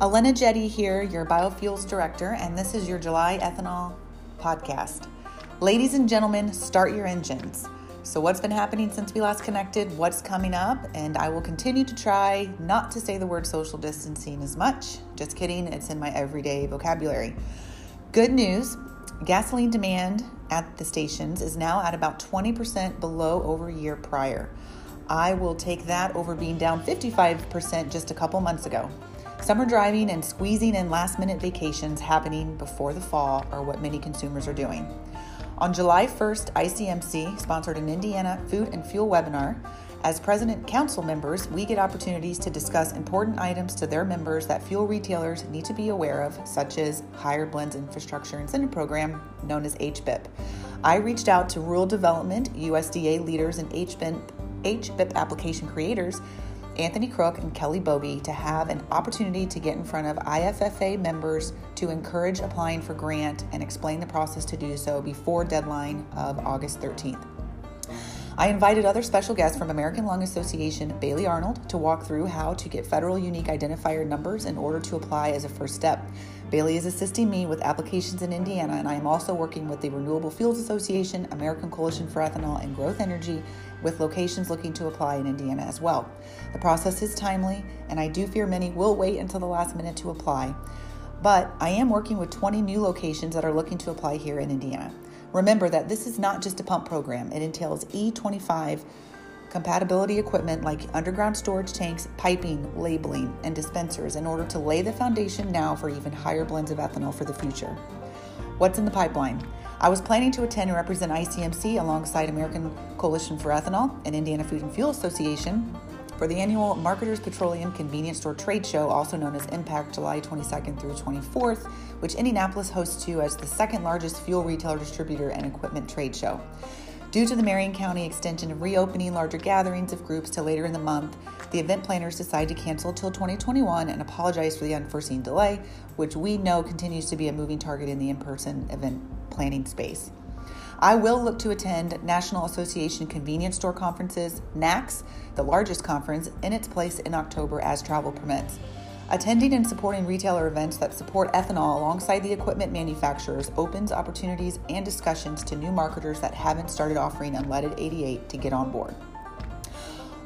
Helena Jette here, your biofuels director, and this is your July Ethanol podcast. Ladies and gentlemen, start your engines. So, what's been happening since we last connected? What's coming up? And I will continue to try not to say the word social distancing as much. Just kidding, it's in my everyday vocabulary. Good news gasoline demand at the stations is now at about 20% below over a year prior. I will take that over being down 55% just a couple months ago. Summer driving and squeezing in last minute vacations happening before the fall are what many consumers are doing. On July 1st, ICMC sponsored an Indiana food and fuel webinar. As president council members, we get opportunities to discuss important items to their members that fuel retailers need to be aware of, such as Higher Blends Infrastructure Incentive Program, known as HBIIP. I reached out to rural development, USDA leaders, and HBIIP, HBIIP application creators Anthony Crook and Kelly Bobie to have an opportunity to get in front of IFFA members to encourage applying for grant and explain the process to do so before deadline of August 13th. I invited other special guests from American Lung Association, Bailey Arnold, to walk through how to get federal unique identifier numbers in order to apply as a first step. Bailey is assisting me with applications in Indiana, and I am also working with the Renewable Fuels Association, American Coalition for Ethanol, and Growth Energy with locations looking to apply in Indiana as well. The process is timely, and I do fear many will wait until the last minute to apply. But I am working with 20 new locations that are looking to apply here in Indiana. Remember that this is not just a pump program, it entails E25 compatibility equipment like underground storage tanks, piping, labeling, and dispensers in order to lay the foundation now for even higher blends of ethanol for the future. What's in the pipeline? I was planning to attend and represent ICMC alongside American Coalition for Ethanol and Indiana Food and Fuel Association for the annual Marketers Petroleum Convenience Store Trade Show, also known as Impact July 22nd through 24th, which Indianapolis hosts to as the second largest fuel retailer distributor and equipment trade show. Due to the Marion County extension of reopening larger gatherings of groups to later in the month, the event planners decided to cancel till 2021 and apologize for the unforeseen delay, which we know continues to be a moving target in the in person event planning space. I will look to attend National Association Convenience Store Conferences, NACS, the largest conference, in its place in October as travel permits. Attending and supporting retailer events that support ethanol alongside the equipment manufacturers opens opportunities and discussions to new marketers that haven't started offering unleaded 88 to get on board.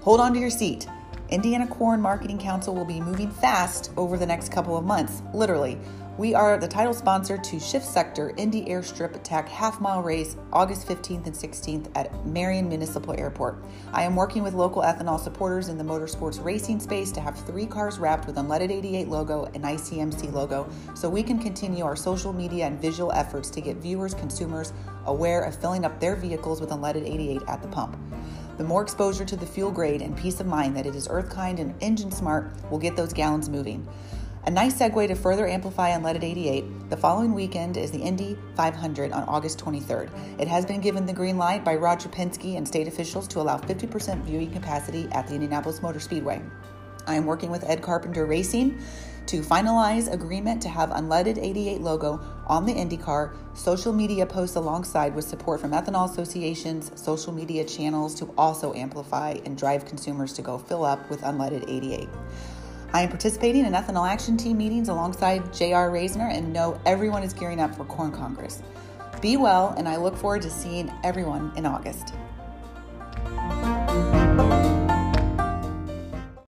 Hold on to your seat. Indiana Corn Marketing Council will be moving fast over the next couple of months, literally. We are the title sponsor to Shift S3ctor Indy Airstrip Attack Half Mile Race August 15th and 16th at Marion Municipal Airport. I am working with local ethanol supporters in the motorsports racing space to have three cars wrapped with Unleaded 88 logo and ICMC logo so we can continue our social media and visual efforts to get viewers, consumers aware of filling up their vehicles with Unleaded 88 at the pump. The more exposure to the fuel grade and peace of mind that it is earth kind and engine smart will get those gallons moving. A nice segue to further amplify Unleaded 88, the following weekend is the Indy 500 on August 23rd. It has been given the green light by Roger Penske and state officials to allow 50% viewing capacity at the Indianapolis Motor Speedway. I am working with Ed Carpenter Racing to finalize agreement to have Unleaded 88 logo on the IndyCar, social media posts alongside with support from ethanol associations, social media channels to also amplify and drive consumers to go fill up with Unleaded 88. I am participating in ethanol action team meetings alongside J.R. Reisner and know everyone is gearing up for Corn Congress. Be well, and I look forward to seeing everyone in August.